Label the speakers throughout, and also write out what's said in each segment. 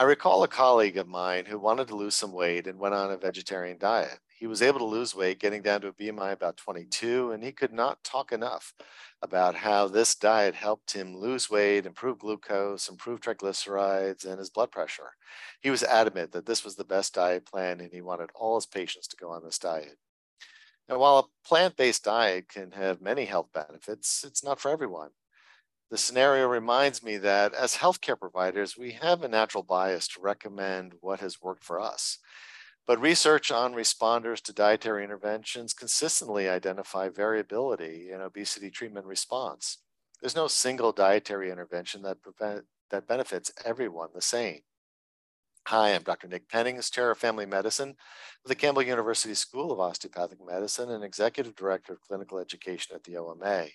Speaker 1: I recall a colleague of mine who wanted to lose some weight and went on a vegetarian diet. He was able to lose weight, getting down to a BMI about 22, and he could not talk enough about how this diet helped him lose weight, improve glucose, improve triglycerides, and his blood pressure. He was adamant that this was the best diet plan, and he wanted all his patients to go on this diet. Now, while a plant based diet can have many health benefits, it's not for everyone. The scenario reminds me that as healthcare providers, we have a natural bias to recommend what has worked for us. But research on responders to dietary interventions consistently identify variability in obesity treatment response. There's no single dietary intervention that, prevent, that benefits everyone the same. Hi, I'm Dr. Nick Pennings, Chair of Family Medicine with the Campbell University School of Osteopathic Medicine and Executive Director of Clinical Education at the OMA.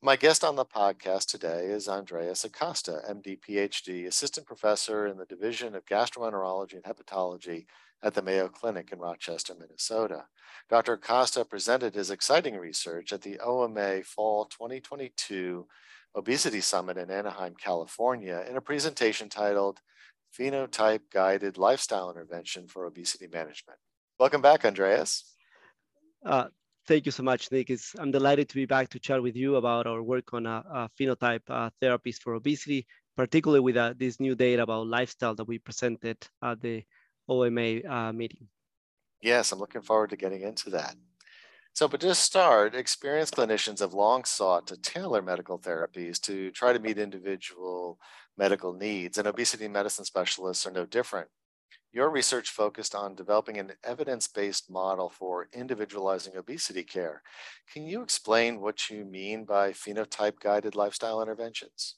Speaker 1: My guest on the podcast today is Andreas Acosta, MD, PhD, Assistant Professor in the Division of Gastroenterology and Hepatology at the Mayo Clinic in Rochester, Minnesota. Dr. Acosta presented his exciting research at the OMA Fall 2022 Obesity Summit in Anaheim, California, in a presentation titled Phenotype Guided Lifestyle Intervention for Obesity Management. Welcome back, Andreas.
Speaker 2: Uh, thank you so much, Nick. It's, I'm delighted to be back to chat with you about our work on uh, uh, phenotype uh, therapies for obesity, particularly with uh, this new data about lifestyle that we presented at the OMA uh, meeting.
Speaker 1: Yes, I'm looking forward to getting into that. So, but to start, experienced clinicians have long sought to tailor medical therapies to try to meet individual medical needs, and obesity medicine specialists are no different. Your research focused on developing an evidence based model for individualizing obesity care. Can you explain what you mean by phenotype guided lifestyle interventions?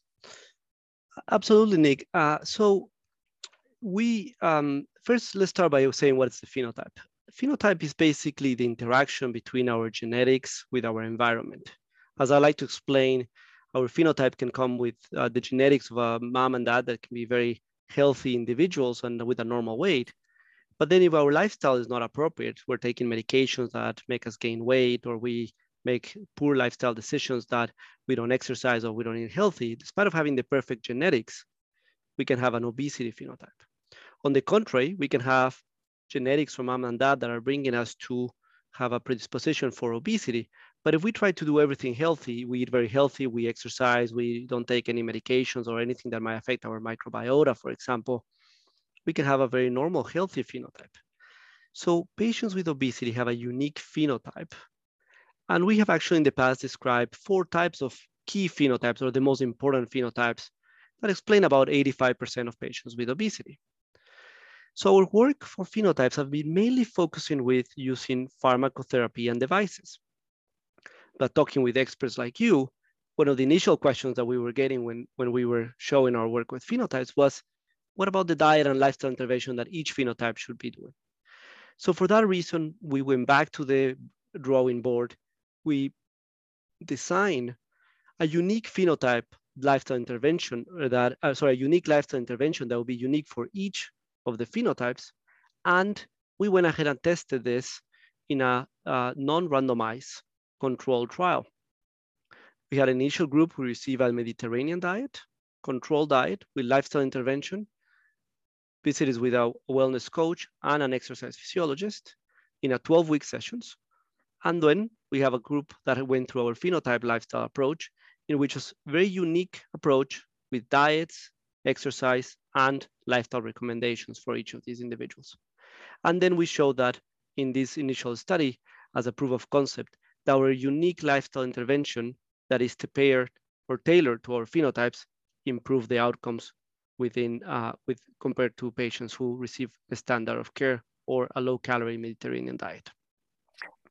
Speaker 2: Absolutely, Nick. Uh, so, we um, first let's start by saying what is the phenotype. Phenotype is basically the interaction between our genetics with our environment. As I like to explain, our phenotype can come with uh, the genetics of a mom and dad that can be very healthy individuals and with a normal weight. But then if our lifestyle is not appropriate, we're taking medications that make us gain weight or we make poor lifestyle decisions that we don't exercise or we don't eat healthy, despite of having the perfect genetics, we can have an obesity phenotype. On the contrary, we can have genetics from mom and dad that are bringing us to have a predisposition for obesity. But if we try to do everything healthy, we eat very healthy, we exercise, we don't take any medications or anything that might affect our microbiota, for example, we can have a very normal, healthy phenotype. So patients with obesity have a unique phenotype. And we have actually in the past described four types of key phenotypes or the most important phenotypes that explain about 85% of patients with obesity. So our work for phenotypes have been mainly focusing with using pharmacotherapy and devices. But talking with experts like you, one of the initial questions that we were getting when, when we were showing our work with phenotypes was, what about the diet and lifestyle intervention that each phenotype should be doing? So for that reason, we went back to the drawing board. We designed a unique phenotype lifestyle intervention that, uh, sorry, a unique lifestyle intervention that will be unique for each of the phenotypes. And we went ahead and tested this in a, non-randomized controlled trial. We had an initial group who received a Mediterranean diet, controlled diet with lifestyle intervention, visits with a wellness coach and an exercise physiologist in a 12-week sessions. And then we have a group that went through our phenotype lifestyle approach, in which is very unique approach with diets, exercise, and lifestyle recommendations for each of these individuals. And then we showed that in this initial study, as a proof of concept, that our unique lifestyle intervention that is paired or tailored to our phenotypes improve the outcomes within uh, with compared to patients who receive a standard of care or a low calorie Mediterranean diet.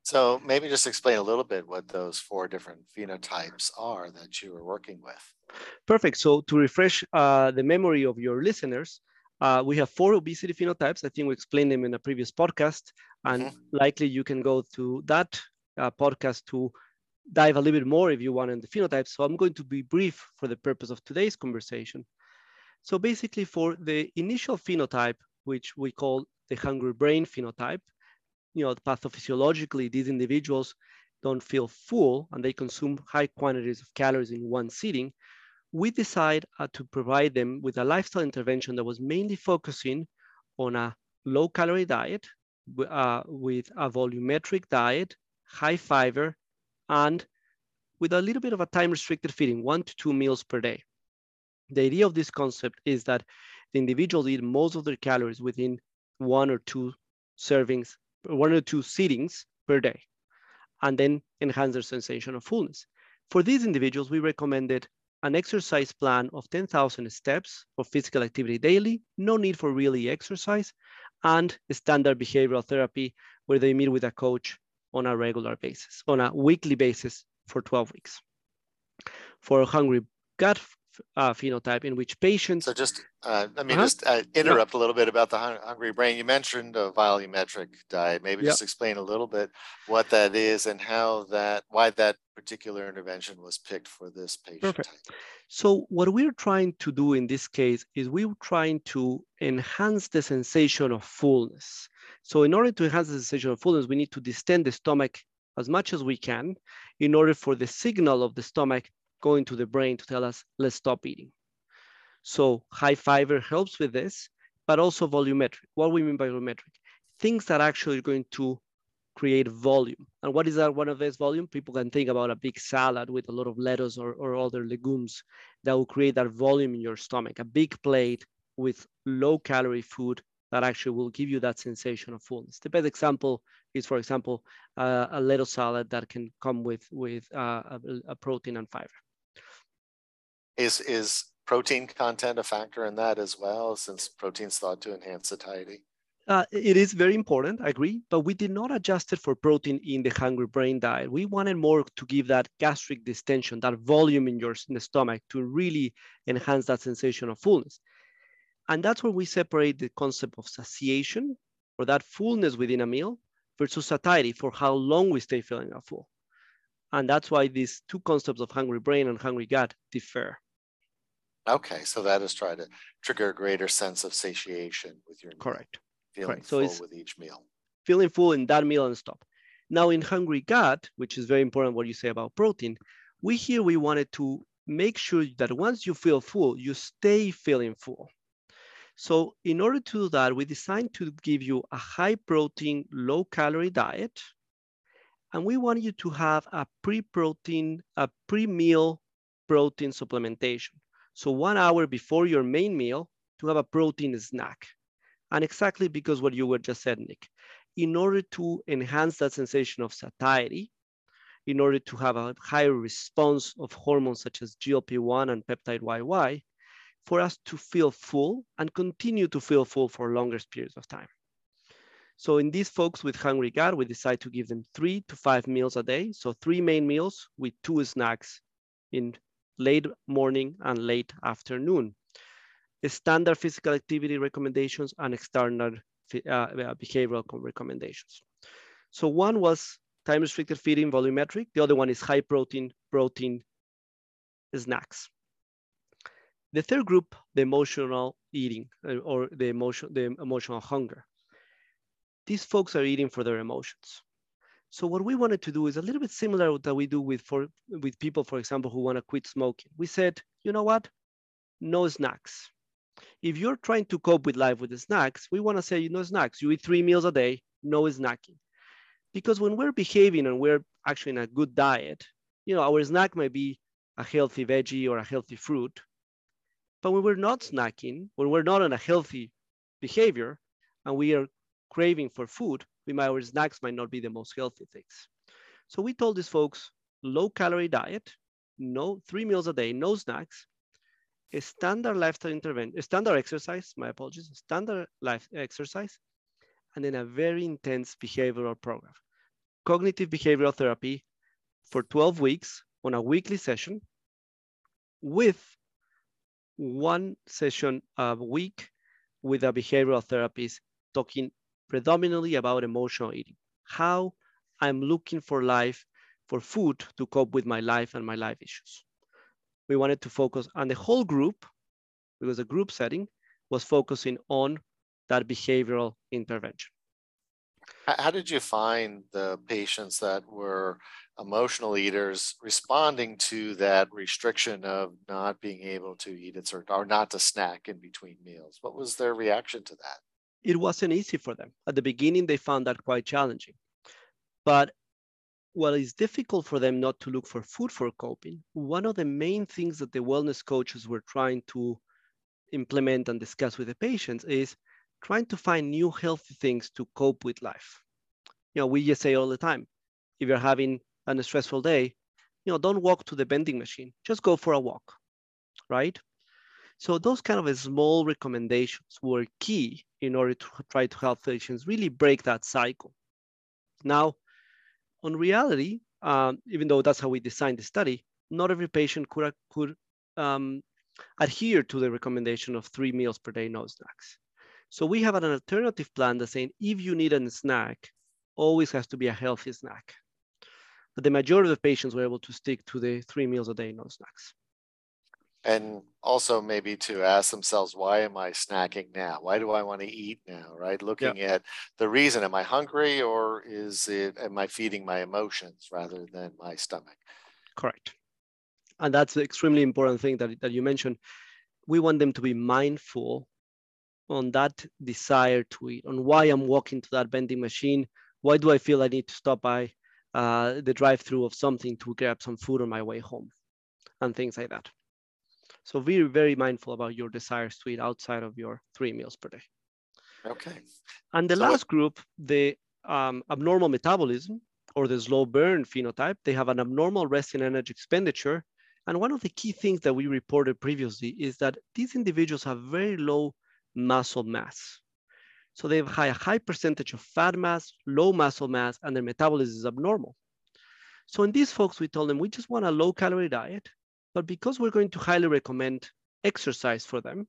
Speaker 1: So maybe just explain a little bit what those four different phenotypes are that you were working with.
Speaker 2: Perfect. So to refresh uh, the memory of your listeners, uh, we have four obesity phenotypes. I think we explained them in a previous podcast, and mm-hmm. likely you can go to that uh, podcast to dive a little bit more if you want in the phenotypes. So I'm going to be brief for the purpose of today's conversation. So basically for the initial phenotype, which we call the hungry brain phenotype, you know, pathophysiologically, these individuals don't feel full and they consume high quantities of calories in one sitting. We decided uh, to provide them with a lifestyle intervention that was mainly focusing on a low calorie diet uh, with a volumetric diet, high fiber, and with a little bit of a time restricted feeding, one to two meals per day. The idea of this concept is that the individuals eat most of their calories within one or two servings, one or two sittings per day, and then enhance their sensation of fullness. For these individuals, we recommended an exercise plan of 10,000 steps of physical activity daily, no need for really exercise, and standard behavioral therapy where they meet with a coach on a regular basis, on a weekly basis for 12 weeks. For hungry gut uh, phenotype in which patients.
Speaker 1: So just uh, let me uh-huh. just uh, interrupt yeah. a little bit about the hungry brain. You mentioned a volumetric diet. Maybe just explain a little bit what that is and how that, why that particular intervention was picked for this patient. Perfect. Type.
Speaker 2: So what we're trying to do in this case is we're trying to enhance the sensation of fullness. So in order to enhance the sensation of fullness, we need to distend the stomach as much as we can in order for the signal of the stomach going to the brain to tell us, let's stop eating. So high fiber helps with this, but also volumetric. What we mean by volumetric? Things that actually are going to create volume. And what is that one of those volume? People can think about a big salad with a lot of lettuce or, or other legumes that will create that volume in your stomach, a big plate with low calorie food that actually will give you that sensation of fullness. The best example is, for example, uh, a lettuce salad that can come with, with uh, a, a protein and fiber.
Speaker 1: Is is protein content a factor in that as well, since protein's thought to enhance satiety?
Speaker 2: Uh, it is very important, I agree, but we did not adjust it for protein in the hungry brain diet. We wanted more to give that gastric distension, that volume in your in the stomach to really enhance that sensation of fullness. And that's where we separate the concept of satiation or that fullness within a meal versus satiety for how long we stay feeling full. And that's why these two concepts of hungry brain and hungry gut differ.
Speaker 1: Okay, so that is trying to trigger a greater sense of satiation with your meal.
Speaker 2: correct.
Speaker 1: Feeling
Speaker 2: correct.
Speaker 1: full so it's with each meal.
Speaker 2: Feeling full in that meal and stop. Now in hungry gut, which is very important what you say about protein, we here we wanted to make sure that once you feel full, you stay feeling full. So in order to do that, we designed to give you a high protein, low calorie diet. And we want you to have a pre-protein, a pre-meal protein supplementation. So one hour before your main meal to have a protein snack. And exactly because what you were just said, Nick, in order to enhance that sensation of satiety, in order to have a higher response of hormones such as GLP-1 and peptide YY, for us to feel full and continue to feel full for longer periods of time. So in these folks with hungry gut, we decide to give them three to five meals a day. So three main meals with two snacks in late morning and late afternoon. Standard physical activity recommendations and external uh, uh, behavioral recommendations. So one was time restricted feeding volumetric. The other one is high protein, protein snacks. The third group, the emotional eating uh, or the emotion, the emotional hunger. These folks are eating for their emotions. So what we wanted to do is a little bit similar that we do with for with people, for example, who want to quit smoking. We said, you know what? No snacks. If you're trying to cope with life with the snacks, we want to say, you know, snacks. You eat three meals a day, no snacking. Because when we're behaving and we're actually in a good diet, you know, our snack might be a healthy veggie or a healthy fruit. But when we're not snacking, when we're not on a healthy behavior and we are craving for food, we might, our snacks might not be the most healthy things. So we told these folks, low calorie diet, no three meals a day, no snacks, a standard lifestyle intervention, standard exercise, my apologies, standard life exercise, and then a very intense behavioral program. Cognitive behavioral therapy for 12 weeks on a weekly session with one session a week with a behavioral therapist talking predominantly about emotional eating, how I'm looking for life, for food to cope with my life and my life issues. We wanted to focus on the whole group, because the group setting was focusing on that behavioral intervention.
Speaker 1: How did you find the patients that were emotional eaters responding to that restriction of not being able to eat at certain or not to snack in between meals? What was their reaction to that?
Speaker 2: It wasn't easy for them. At the beginning, they found that quite challenging. But while it's difficult for them not to look for food for coping, one of the main things that the wellness coaches were trying to implement and discuss with the patients is trying to find new healthy things to cope with life. You know, we just say all the time, if you're having a stressful day, you know, don't walk to the vending machine, just go for a walk, right? So those kind of small recommendations were key in order to try to help patients really break that cycle. Now, on reality, um, even though that's how we designed the study, not every patient could, could um, adhere to the recommendation of three meals per day, no snacks. So we have an alternative plan that's saying if you need a snack, always has to be a healthy snack. But the majority of the patients were able to stick to the three meals a day, no snacks.
Speaker 1: And also maybe to ask themselves, why am I snacking now? Why do I want to eat now? Right? Looking at the reason, am I hungry or is it, am I feeding my emotions rather than my stomach?
Speaker 2: Correct. And that's the extremely important thing that, that you mentioned. We want them to be mindful on that desire to eat, on why I'm walking to that vending machine. Why do I feel I need to stop by uh, the drive-through of something to grab some food on my way home, and things like that. So be very mindful about your desires to eat outside of your three meals per day.
Speaker 1: Okay.
Speaker 2: And the so last group, the um, abnormal metabolism or the slow burn phenotype, they have an abnormal resting energy expenditure. And one of the key things that we reported previously is that these individuals have very low muscle mass. So they have a high percentage of fat mass, low muscle mass, and their metabolism is abnormal. So in these folks, we told them we just want a low calorie diet, but because we're going to highly recommend exercise for them,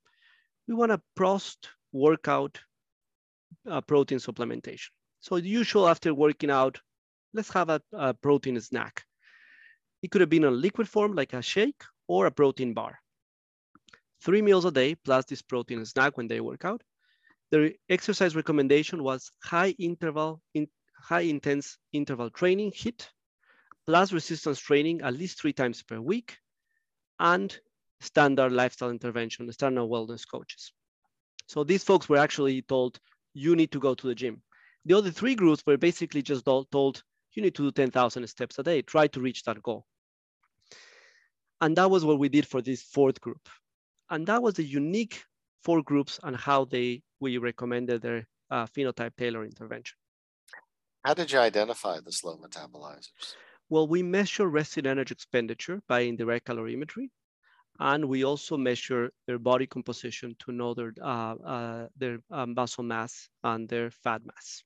Speaker 2: we want a post workout uh, protein supplementation. So usual after working out, let's have a, a protein snack. It could have been a liquid form like a shake or a protein bar. Three meals a day plus this protein snack when they work out the exercise recommendation was high interval, in, high intense interval training, HIIT, plus resistance training at least three times per week, and standard lifestyle intervention, standard wellness coaches. So these folks were actually told, you need to go to the gym. The other three groups were basically just told, you need to do 10,000 steps a day, try to reach that goal. And that was what we did for this fourth group. And that was a unique four groups and how they we recommended their uh, phenotype tailor intervention.
Speaker 1: How did you identify the slow metabolizers?
Speaker 2: Well, we measure resting energy expenditure by indirect calorimetry, and we also measure their body composition to know their uh, uh, their um, muscle mass and their fat mass.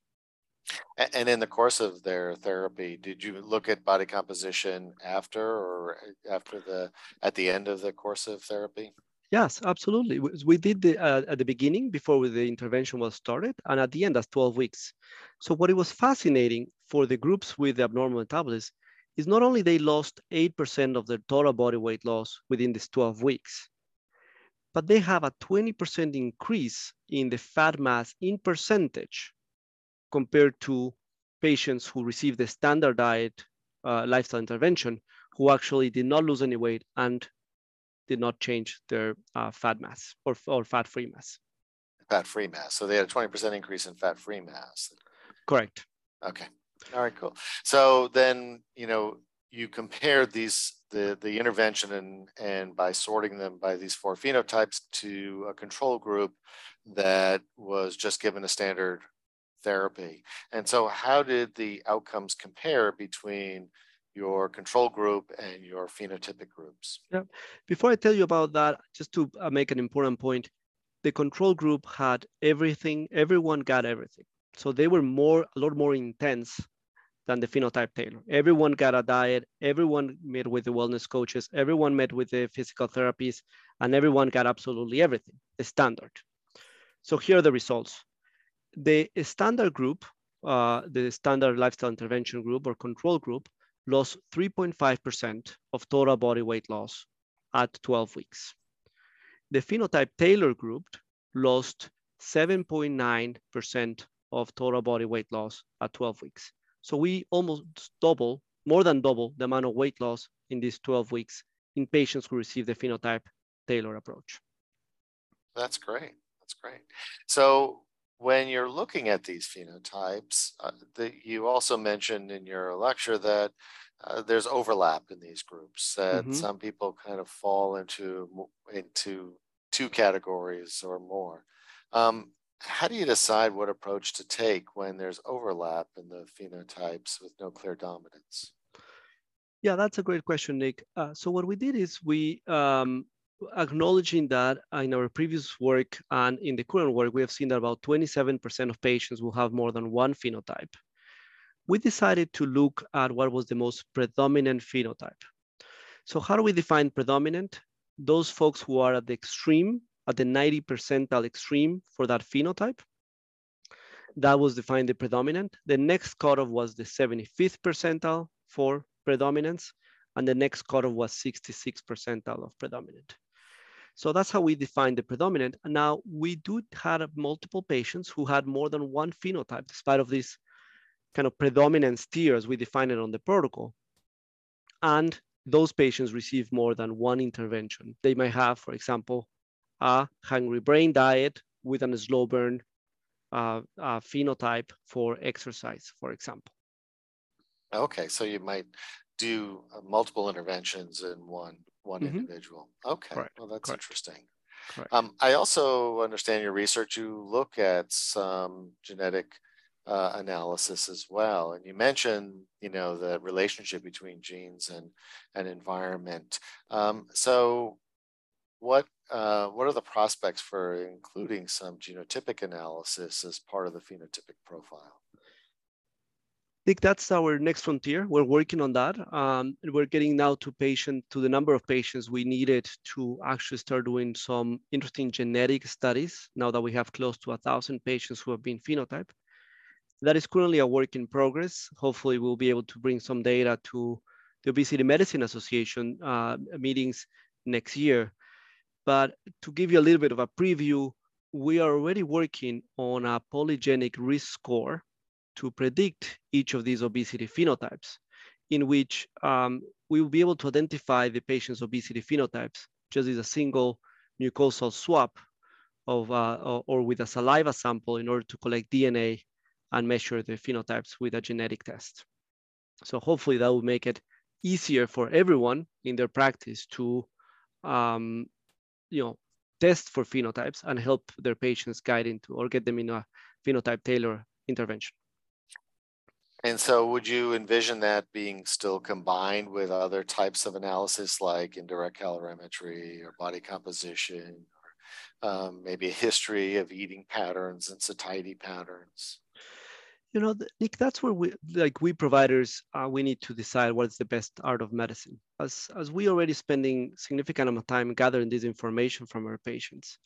Speaker 1: And in the course of their therapy, did you look at body composition after or after the at the end of the course of therapy?
Speaker 2: Yes, absolutely. We did the, uh, at the beginning before the intervention was started, and at the end, that's 12 weeks. So what it was fascinating for the groups with the abnormal metabolism is not only they lost 8% of their total body weight loss within these 12 weeks, but they have a 20% increase in the fat mass in percentage compared to patients who received the standard diet uh, lifestyle intervention who actually did not lose any weight and did not change their uh, fat mass or, or fat-free mass.
Speaker 1: Fat-free mass. So they had a 20% increase in fat-free mass.
Speaker 2: Correct.
Speaker 1: Okay. All right, cool. So then, you know, you compared these the the intervention and and by sorting them by these four phenotypes to a control group that was just given a standard therapy. And so how did the outcomes compare between your control group and your phenotypic groups.
Speaker 2: Yeah. Before I tell you about that, just to uh, make an important point, the control group had everything, everyone got everything. So they were more, a lot more intense than the phenotype tailor. Everyone got a diet, everyone met with the wellness coaches, everyone met with the physical therapists, and everyone got absolutely everything, the standard. So here are the results. The standard group, uh, the standard lifestyle intervention group or control group, lost 3.5% of total body weight loss at 12 weeks. The phenotype tailor group lost 7.9% of total body weight loss at 12 weeks. So we almost double, more than double the amount of weight loss in these 12 weeks in patients who receive the phenotype tailor approach.
Speaker 1: That's great. That's great. So when you're looking at these phenotypes, uh, the, you also mentioned in your lecture that uh, there's overlap in these groups. That mm-hmm. some people kind of fall into into two categories or more. Um, how do you decide what approach to take when there's overlap in the phenotypes with no clear dominance?
Speaker 2: Yeah, that's a great question, Nick. Uh, so what we did is we, um, acknowledging that in our previous work and in the current work, we have seen that about 27% of patients will have more than one phenotype. We decided to look at what was the most predominant phenotype. So how do we define predominant? Those folks who are at the extreme, at the 90 percentile extreme for that phenotype. That was defined the predominant. The next cutoff was the 75th percentile for predominance, and the next cutoff was 66 percentile of predominant. So that's how we define the predominant. And now we do have multiple patients who had more than one phenotype, despite of these kind of predominance tiers we define it on the protocol. And those patients receive more than one intervention. They might have, for example, a hungry brain diet with a slow burn uh, uh, phenotype for exercise, for example.
Speaker 1: Okay, so you might do uh, multiple interventions in one one mm-hmm. individual. Okay, Correct. well that's Correct. interesting. Um, I also understand your research. You look at some genetic uh, analysis as well, and you mentioned, you know, the relationship between genes and and environment. Um, so, what uh, what are the prospects for including some genotypic analysis as part of the phenotypic profile?
Speaker 2: I think that's our next frontier. We're working on that. Um, we're getting now to patient to the number of patients we needed to actually start doing some interesting genetic studies. Now that we have close to a thousand patients who have been phenotyped, that is currently a work in progress. Hopefully, we'll be able to bring some data to the Obesity Medicine Association uh, meetings next year. But to give you a little bit of a preview, we are already working on a polygenic risk score to predict each of these obesity phenotypes, in which um, we will be able to identify the patient's obesity phenotypes just as a single mucosal swab of, uh, or with a saliva sample in order to collect DNA and measure the phenotypes with a genetic test. So hopefully that will make it easier for everyone in their practice to um, you know, test for phenotypes and help their patients guide into or get them in a phenotype tailor intervention.
Speaker 1: And so would you envision that being still combined with other types of analysis like indirect calorimetry or body composition or um, maybe a history of eating patterns and satiety patterns?
Speaker 2: You know, Nick, that's where we, like we providers, uh, we need to decide what's the best art of medicine. As, as we already spending significant amount of time gathering this information from our patients,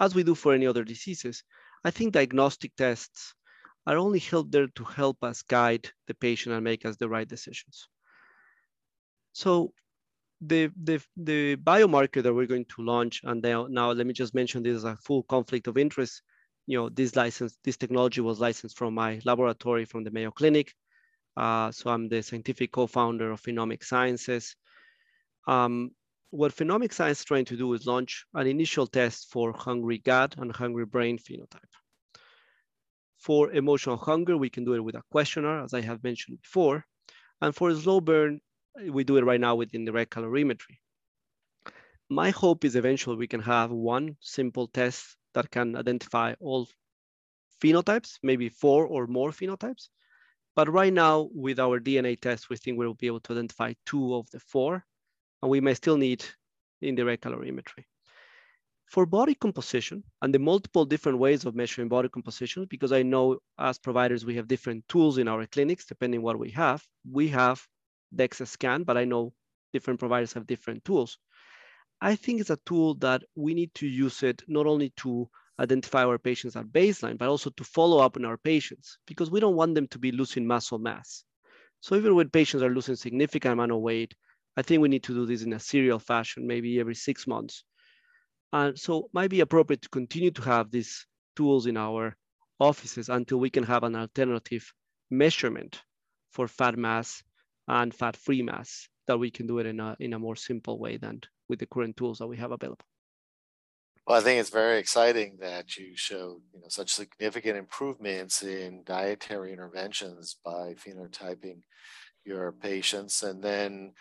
Speaker 2: as we do for any other diseases, I think diagnostic tests are only help there to help us guide the patient and make us the right decisions. So the, the, the biomarker that we're going to launch, and now, now let me just mention this is a full conflict of interest, you know, this license, this technology was licensed from my laboratory from the Mayo Clinic. Uh, so I'm the scientific co-founder of Phenomic Sciences. Um, what Phenomic Science is trying to do is launch an initial test for hungry gut and hungry brain phenotype. For emotional hunger, we can do it with a questionnaire, as I have mentioned before. And for slow burn, we do it right now with indirect calorimetry. My hope is eventually we can have one simple test that can identify all phenotypes, maybe four or more phenotypes. But right now, with our DNA test, we think we'll be able to identify two of the four, and we may still need indirect calorimetry. For body composition and the multiple different ways of measuring body composition, because I know as providers, we have different tools in our clinics, depending what we have. We have DEXA scan, but I know different providers have different tools. I think it's a tool that we need to use it not only to identify our patients at baseline, but also to follow up on our patients because we don't want them to be losing muscle mass. So even when patients are losing significant amount of weight, I think we need to do this in a serial fashion, maybe every six months. And so might be appropriate to continue to have these tools in our offices until we can have an alternative measurement for fat mass and fat-free mass that we can do it in a, in a more simple way than with the current tools that we have available.
Speaker 1: Well, I think it's very exciting that you showed, you know, such significant improvements in dietary interventions by phenotyping your patients, and then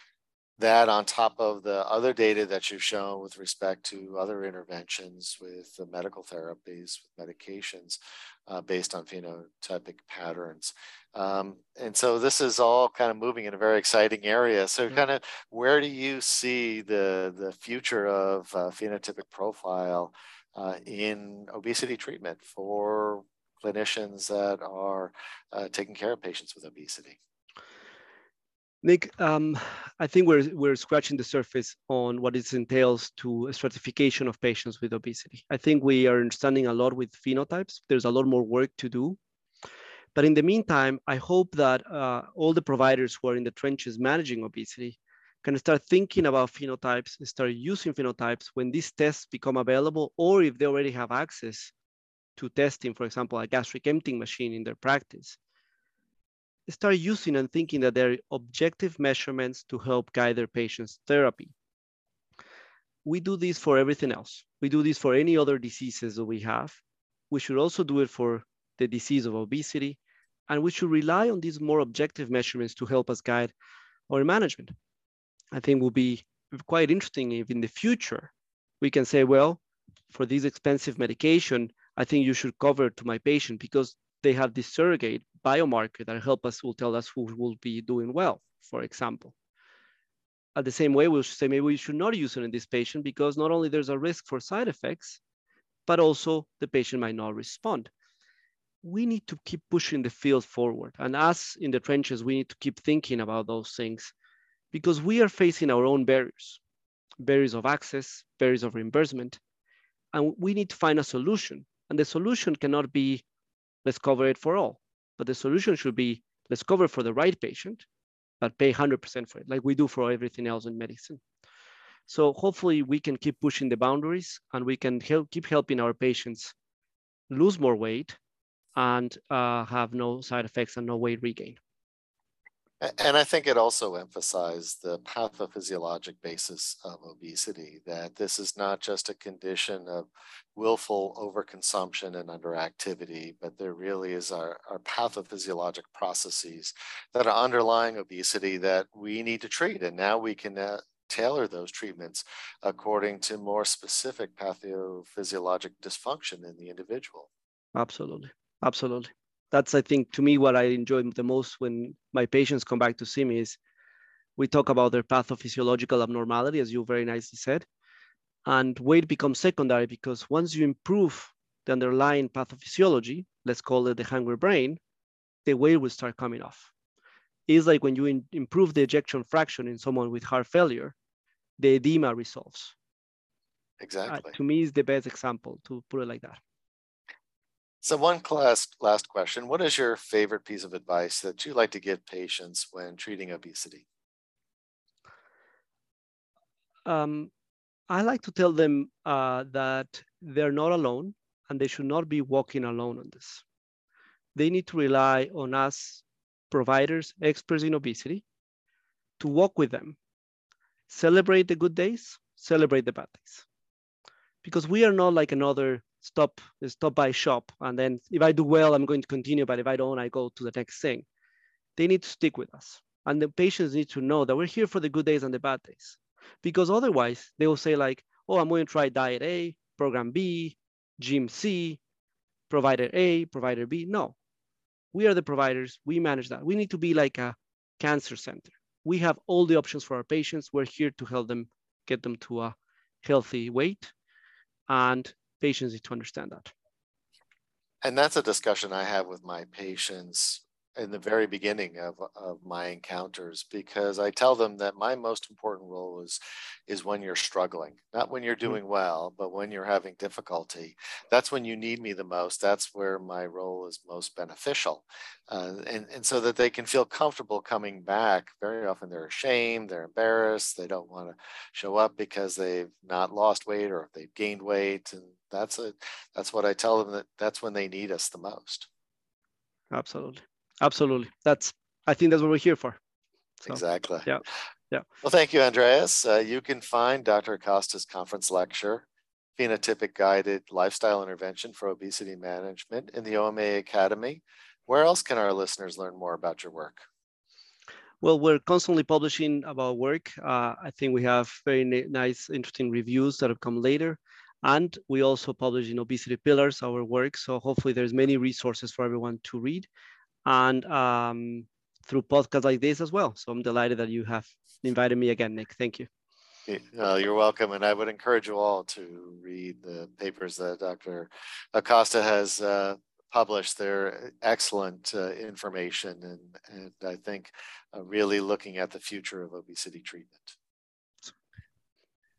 Speaker 1: that on top of the other data that you've shown with respect to other interventions with the medical therapies, with medications uh, based on phenotypic patterns. Um, and so this is all kind of moving in a very exciting area. So kind of where do you see the, the future of uh, phenotypic profile uh, in obesity treatment for clinicians that are uh, taking care of patients with obesity?
Speaker 2: Nick, um, I think we're, we're scratching the surface on what it entails to stratification of patients with obesity. I think we are understanding a lot with phenotypes. There's a lot more work to do. But in the meantime, I hope that uh, all the providers who are in the trenches managing obesity can start thinking about phenotypes, and start using phenotypes when these tests become available, or if they already have access to testing, for example, a gastric emptying machine in their practice start using and thinking that they're objective measurements to help guide their patients' therapy. We do this for everything else. We do this for any other diseases that we have. We should also do it for the disease of obesity, and we should rely on these more objective measurements to help us guide our management. I think will be quite interesting if in the future we can say, well, for this expensive medication, I think you should cover to my patient because they have this surrogate biomarker that help us will tell us who will be doing well, for example. At the same way, we'll say maybe we should not use it in this patient because not only there's a risk for side effects, but also the patient might not respond. We need to keep pushing the field forward. And us in the trenches, we need to keep thinking about those things because we are facing our own barriers, barriers of access, barriers of reimbursement, and we need to find a solution. And the solution cannot be let's cover it for all. But the solution should be let's cover for the right patient, but pay 100% for it, like we do for everything else in medicine. So hopefully we can keep pushing the boundaries and we can help, keep helping our patients lose more weight and uh, have no side effects and no weight regain.
Speaker 1: And I think it also emphasized the pathophysiologic basis of obesity, that this is not just a condition of willful overconsumption and underactivity, but there really is our, our pathophysiologic processes that are underlying obesity that we need to treat. And now we can uh, tailor those treatments according to more specific pathophysiologic dysfunction in the individual.
Speaker 2: Absolutely. Absolutely that's I think to me what I enjoy the most when my patients come back to see me is we talk about their pathophysiological abnormality, as you very nicely said, and weight becomes secondary because once you improve the underlying pathophysiology, let's call it the hungry brain, the weight will start coming off. It's like when you in, improve the ejection fraction in someone with heart failure, the edema resolves.
Speaker 1: Exactly.
Speaker 2: Uh, to me, is the best example to put it like that.
Speaker 1: So one last, last question. What is your favorite piece of advice that you like to give patients when treating obesity?
Speaker 2: Um, I like to tell them uh, that they're not alone and they should not be walking alone on this. They need to rely on us providers, experts in obesity, to walk with them, celebrate the good days, celebrate the bad days. Because we are not like another stop stop by shop and then if i do well i'm going to continue but if i don't i go to the next thing. They need to stick with us. And the patients need to know that we're here for the good days and the bad days. Because otherwise they will say like oh i'm going to try diet a program b gym c provider a provider b. No. We are the providers. We manage that. We need to be like a cancer center. We have all the options for our patients. We're here to help them get them to a healthy weight. And patients need to understand that.
Speaker 1: And that's a discussion I have with my patients in the very beginning of, of my encounters because I tell them that my most important role is is when you're struggling, not when you're mm-hmm. doing well, but when you're having difficulty. That's when you need me the most. That's where my role is most beneficial. Uh, and, and so that they can feel comfortable coming back. Very often they're ashamed, they're embarrassed, they don't want to show up because they've not lost weight or they've gained weight. And that's a that's what I tell them that that's when they need us the most.
Speaker 2: Absolutely. Absolutely. That's I think that's what we're here for.
Speaker 1: So, exactly.
Speaker 2: Yeah. Yeah.
Speaker 1: Well, thank you, Andreas. Uh, you can find Dr. Acosta's conference lecture, Phenotypic Guided Lifestyle Intervention for Obesity Management in the OMA Academy. Where else can our listeners learn more about your work?
Speaker 2: Well, we're constantly publishing about work. Uh, I think we have very nice, interesting reviews that have come later. And we also publish in Obesity Pillars, our work. So hopefully there's many resources for everyone to read and um, through podcasts like this as well. So I'm delighted that you have invited me again, Nick. Thank you.
Speaker 1: Uh, you're welcome. And I would encourage you all to read the papers that Dr. Acosta has uh, published. They're excellent uh, information and, and I think uh, really looking at the future of obesity treatment.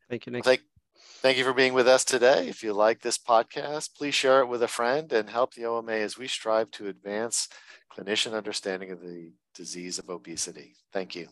Speaker 2: Thank you, Nick.
Speaker 1: Thank, thank you for being with us today. If you like this podcast, please share it with a friend and help the OMA as we strive to advance clinician understanding of the disease of obesity. Thank you.